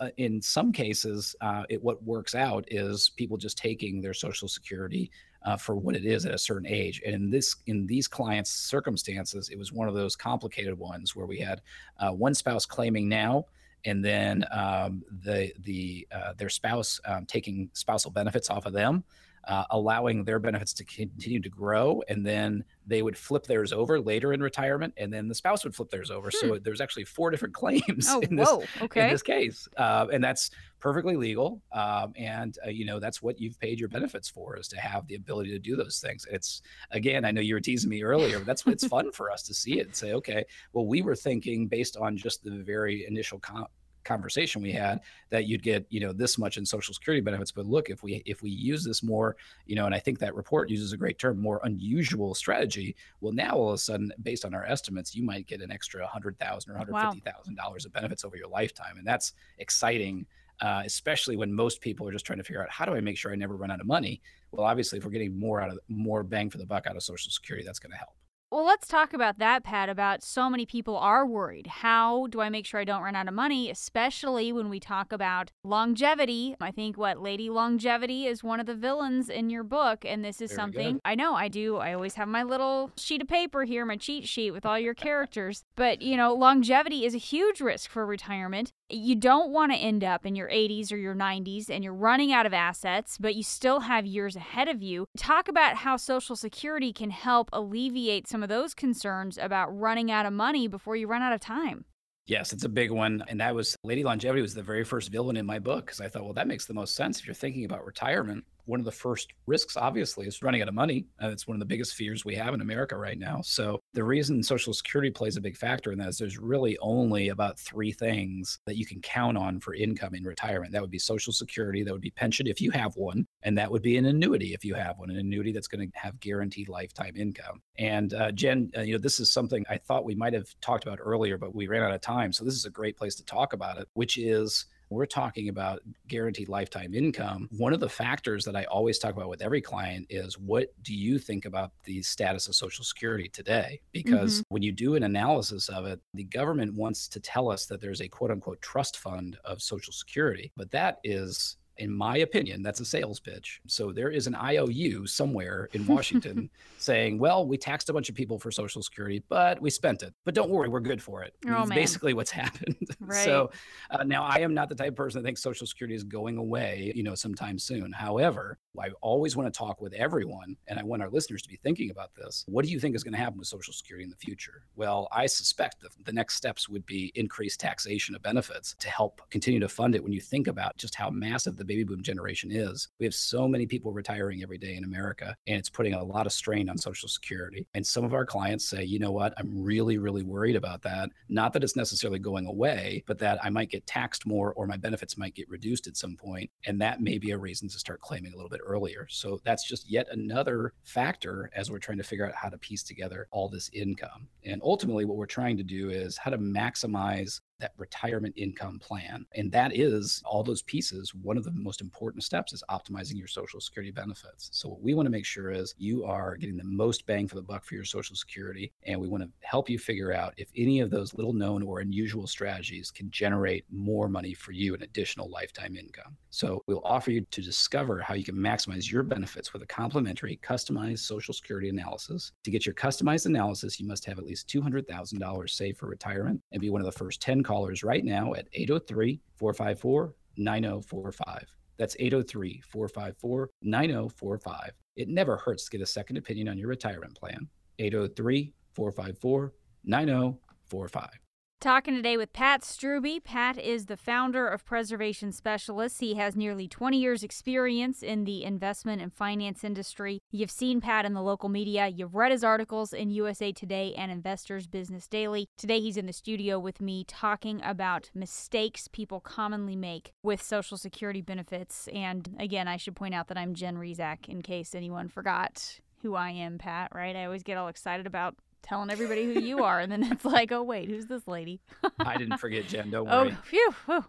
uh, in some cases, uh, it, what works out is people just taking their Social Security uh, for what it is at a certain age. And in this, in these clients' circumstances, it was one of those complicated ones where we had uh, one spouse claiming now, and then um, the the uh, their spouse um, taking spousal benefits off of them uh, allowing their benefits to continue to grow. And then they would flip theirs over later in retirement, and then the spouse would flip theirs over. Hmm. So there's actually four different claims oh, in, this, okay. in this case. Uh, and that's perfectly legal. Um, and, uh, you know, that's what you've paid your benefits for is to have the ability to do those things. It's, again, I know you were teasing me earlier, but that's it's fun for us to see it and say, okay, well, we were thinking based on just the very initial com- conversation we had that you'd get you know this much in social security benefits. But look if we if we use this more you know and i think that report uses a great term more unusual strategy well now all of a sudden based on our estimates you might get an extra 100000 or 150000 dollars wow. of benefits over your lifetime. And that's exciting uh, especially when most people are just trying to figure out how do i make sure i never run out of money? Well obviously if we're getting more out of more bang for the buck out of social security that's going to help well, let's talk about that, Pat, about so many people are worried. How do I make sure I don't run out of money, especially when we talk about longevity? I think what Lady Longevity is one of the villains in your book, and this is Very something. I know I do. I always have my little sheet of paper here, my cheat sheet with all your characters. But, you know, longevity is a huge risk for retirement. You don't want to end up in your 80s or your 90s and you're running out of assets, but you still have years ahead of you. Talk about how Social Security can help alleviate some of those concerns about running out of money before you run out of time. Yes, it's a big one. And that was Lady Longevity was the very first villain in my book because I thought, well, that makes the most sense if you're thinking about retirement one of the first risks, obviously, is running out of money. Uh, it's one of the biggest fears we have in America right now. So, the reason Social Security plays a big factor in that is there's really only about three things that you can count on for income in retirement. That would be Social Security, that would be pension if you have one, and that would be an annuity if you have one, an annuity that's going to have guaranteed lifetime income. And uh, Jen, uh, you know, this is something I thought we might have talked about earlier, but we ran out of time. So, this is a great place to talk about it, which is we're talking about guaranteed lifetime income, one of the factors that I always talk about with every client is what do you think about the status of Social Security today? Because mm-hmm. when you do an analysis of it, the government wants to tell us that there's a quote unquote trust fund of Social Security, but that is in my opinion, that's a sales pitch. So there is an IOU somewhere in Washington saying, well, we taxed a bunch of people for Social Security, but we spent it. But don't worry, we're good for it. Oh, basically what's happened. Right. so uh, now I am not the type of person that thinks Social Security is going away, you know, sometime soon. However, I always want to talk with everyone, and I want our listeners to be thinking about this. What do you think is going to happen with Social Security in the future? Well, I suspect that the next steps would be increased taxation of benefits to help continue to fund it when you think about just how massive the the baby boom generation is. We have so many people retiring every day in America, and it's putting a lot of strain on Social Security. And some of our clients say, you know what, I'm really, really worried about that. Not that it's necessarily going away, but that I might get taxed more or my benefits might get reduced at some point. And that may be a reason to start claiming a little bit earlier. So that's just yet another factor as we're trying to figure out how to piece together all this income. And ultimately, what we're trying to do is how to maximize that retirement income plan. And that is all those pieces. One of the most important steps is optimizing your Social Security benefits. So, what we want to make sure is you are getting the most bang for the buck for your Social Security. And we want to help you figure out if any of those little known or unusual strategies can generate more money for you in additional lifetime income. So, we'll offer you to discover how you can maximize your benefits with a complimentary customized Social Security analysis. To get your customized analysis, you must have at least $200,000 saved for retirement and be one of the first 10 callers right now at 803 454 9045. That's 803 454 9045. It never hurts to get a second opinion on your retirement plan. 803 454 9045. Talking today with Pat Strubbe. Pat is the founder of Preservation Specialists. He has nearly 20 years' experience in the investment and finance industry. You've seen Pat in the local media. You've read his articles in USA Today and Investors Business Daily. Today, he's in the studio with me talking about mistakes people commonly make with Social Security benefits. And again, I should point out that I'm Jen Rizak in case anyone forgot who I am, Pat, right? I always get all excited about telling everybody who you are, and then it's like, oh wait, who's this lady? I didn't forget, Jen. Don't oh, worry. Oh, phew, phew.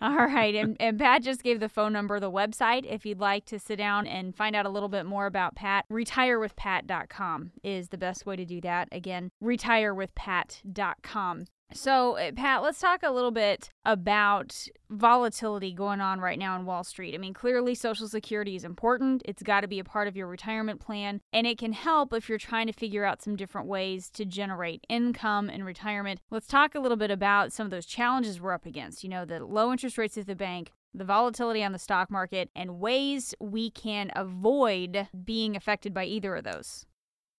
All right, and, and Pat just gave the phone number, the website, if you'd like to sit down and find out a little bit more about Pat. RetireWithPat.com is the best way to do that. Again, RetireWithPat.com. So, uh, Pat, let's talk a little bit about volatility going on right now in Wall Street. I mean, clearly Social Security is important. It's got to be a part of your retirement plan, and it can help if you're trying to figure out some different ways to generate income in retirement. Let's talk a little bit about some of those challenges we're up against. You know, the low interest rates at the bank, the volatility on the stock market, and ways we can avoid being affected by either of those.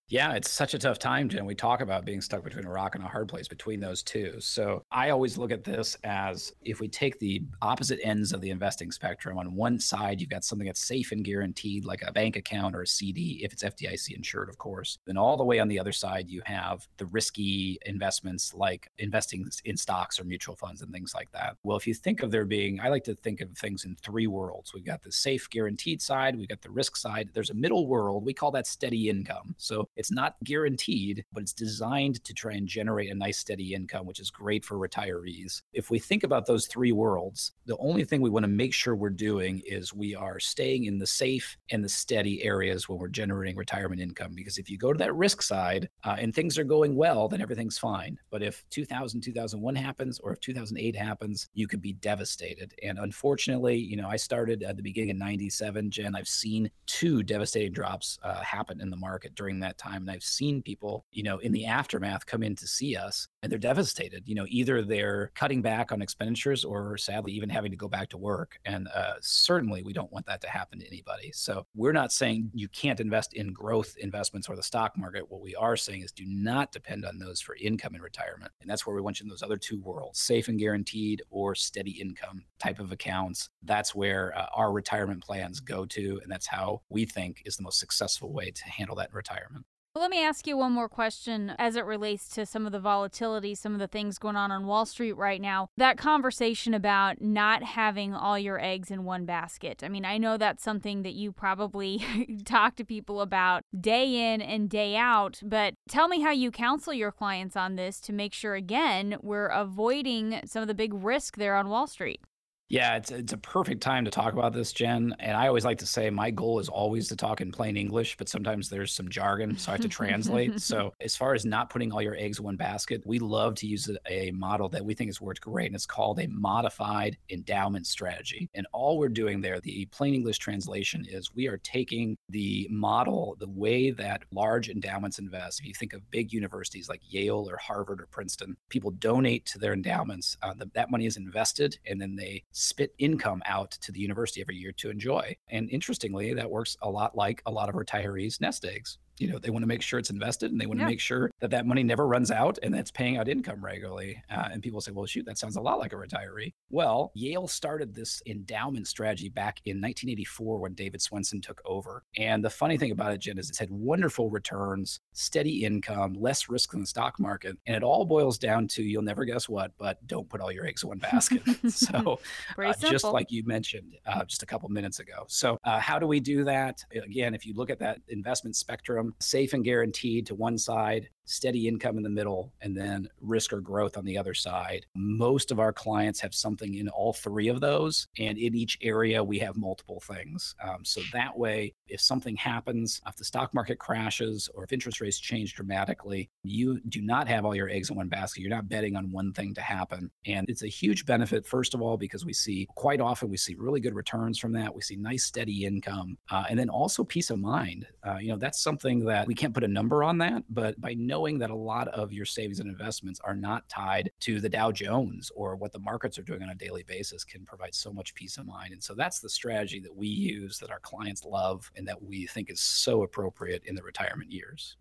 Yeah, it's such a tough time, Jen. We talk about being stuck between a rock and a hard place between those two. So I always look at this as if we take the opposite ends of the investing spectrum, on one side, you've got something that's safe and guaranteed, like a bank account or a CD, if it's FDIC insured, of course. Then all the way on the other side, you have the risky investments like investing in stocks or mutual funds and things like that. Well, if you think of there being, I like to think of things in three worlds. We've got the safe, guaranteed side, we've got the risk side. There's a middle world. We call that steady income. So it's not guaranteed, but it's designed to try and generate a nice steady income, which is great for retirees. If we think about those three worlds, the only thing we want to make sure we're doing is we are staying in the safe and the steady areas when we're generating retirement income. Because if you go to that risk side uh, and things are going well, then everything's fine. But if 2000, 2001 happens, or if 2008 happens, you could be devastated. And unfortunately, you know, I started at the beginning of 97, Jen. I've seen two devastating drops uh, happen in the market during that time. And I've seen people, you know, in the aftermath come in to see us and they're devastated. You know, either they're cutting back on expenditures or sadly even having to go back to work. And uh, certainly we don't want that to happen to anybody. So we're not saying you can't invest in growth investments or the stock market. What we are saying is do not depend on those for income in retirement. And that's where we want you in those other two worlds, safe and guaranteed or steady income type of accounts. That's where uh, our retirement plans go to. And that's how we think is the most successful way to handle that in retirement. Well, let me ask you one more question as it relates to some of the volatility, some of the things going on on Wall Street right now. That conversation about not having all your eggs in one basket. I mean, I know that's something that you probably talk to people about day in and day out, but tell me how you counsel your clients on this to make sure, again, we're avoiding some of the big risk there on Wall Street. Yeah, it's it's a perfect time to talk about this, Jen. And I always like to say my goal is always to talk in plain English, but sometimes there's some jargon, so I have to translate. so as far as not putting all your eggs in one basket, we love to use a model that we think has worked great, and it's called a modified endowment strategy. And all we're doing there, the plain English translation is we are taking the model, the way that large endowments invest. If you think of big universities like Yale or Harvard or Princeton, people donate to their endowments. Uh, the, that money is invested, and then they spit income out to the university every year to enjoy. And interestingly, that works a lot like a lot of retirees' nest eggs. You know they want to make sure it's invested and they want to Yeah. make sure that that money never runs out and that's paying out income regularly. Uh, and people say, well, shoot, that sounds a lot like a retiree. Well, Yale started this endowment strategy back in 1984 when David Swensen took over. And the funny thing about it, Jen, is it's had wonderful returns, steady income, less risk than the stock market, and it all boils down to you'll never guess what, but don't put all your eggs in one basket. so uh, just like you mentioned uh, just a couple minutes ago. So, uh, how do we do that? Again, if you look at that investment spectrum, safe and guaranteed to one side, steady income in the middle, and then risk or growth on the other side. Most of our clients have something in all three of those. And in each area, we have multiple things. Um, so that way, if something happens, if the stock market crashes, or if interest rates change dramatically, you do not have all your eggs in one basket. You're not betting on one thing to happen. And it's a huge benefit, first of all, because we see quite often we see really good returns from that. We see nice, steady income. Uh, and then also peace of mind. Uh, you know, that's something that we can't put a number on that, but by knowing that a lot of your savings and investments are not tied to the Dow Jones or what the markets are doing on a daily basis can provide so much peace of mind. And so that's the strategy that we use that our clients love and that we think is so appropriate in the retirement years.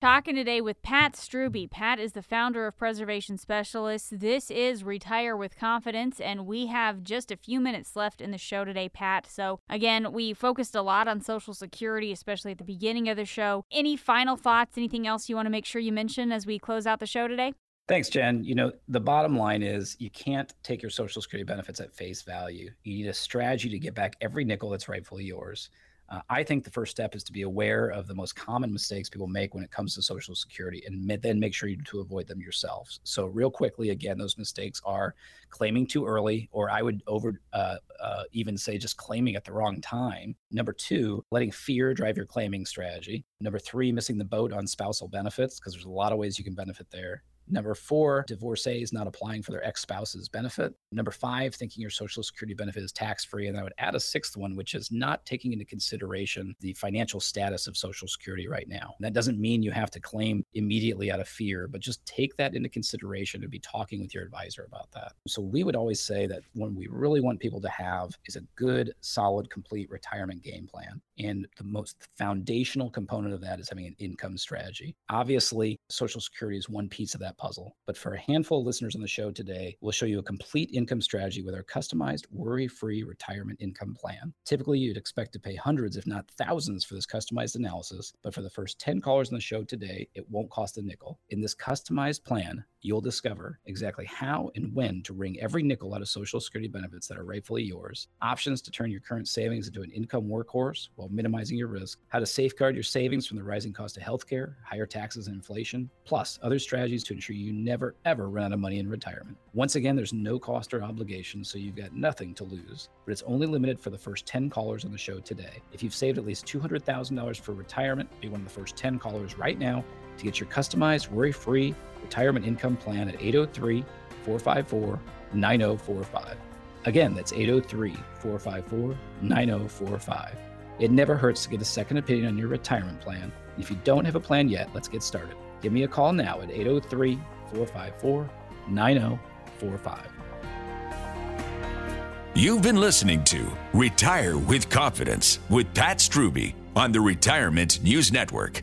Talking today with Pat Strubbe. Pat is the founder of Preservation Specialists. This is Retire with Confidence, and we have just a few minutes left in the show today, Pat. So, again, we focused a lot on Social Security, especially at the beginning of the show. Any final thoughts, anything else you want to make sure you mention as we close out the show today? Thanks, Jen. You know, the bottom line is you can't take your Social Security benefits at face value. You need a strategy to get back every nickel that's rightfully yours. Uh, I think the first step is to be aware of the most common mistakes people make when it comes to Social Security and ma- then make sure you to avoid them yourselves. So, real quickly, again, those mistakes are claiming too early, or I would over uh, uh, even say just claiming at the wrong time. Number two, letting fear drive your claiming strategy. Number three, missing the boat on spousal benefits because there's a lot of ways you can benefit there. Number four, divorcees not applying for their ex spouse's benefit. Number five, thinking your Social Security benefit is tax free. And I would add a sixth one, which is not taking into consideration the financial status of Social Security right now. That doesn't mean you have to claim immediately out of fear, but just take that into consideration and be talking with your advisor about that. So we would always say that when we really want people to have is a good, solid, complete retirement game plan. And the most foundational component of that is having an income strategy. Obviously, Social Security is one piece of that puzzle. But for a handful of listeners on the show today, we'll show you a complete income strategy with our customized worry free retirement income plan. Typically, you'd expect to pay hundreds, if not thousands, for this customized analysis. But for the first 10 callers on the show today, it won't cost a nickel. In this customized plan, you'll discover exactly how and when to wring every nickel out of Social Security benefits that are rightfully yours, options to turn your current savings into an income workhorse while minimizing your risk, how to safeguard your savings from the rising cost of healthcare, higher taxes, and inflation, plus other strategies to ensure you never ever run out of money in retirement. Once again, there's no cost or obligation, so you've got nothing to lose, but it's only limited for the first 10 callers on the show today. If you've saved at least $200,000 for retirement, be one of the first 10 callers right now to get your customized, worry free retirement income plan at 803 454 9045. Again, that's 803 454 9045. It never hurts to get a second opinion on your retirement plan. If you don't have a plan yet, let's get started. Give me a call now at 803 454 9045. You've been listening to Retire with Confidence with Pat Strubbe on the Retirement News Network.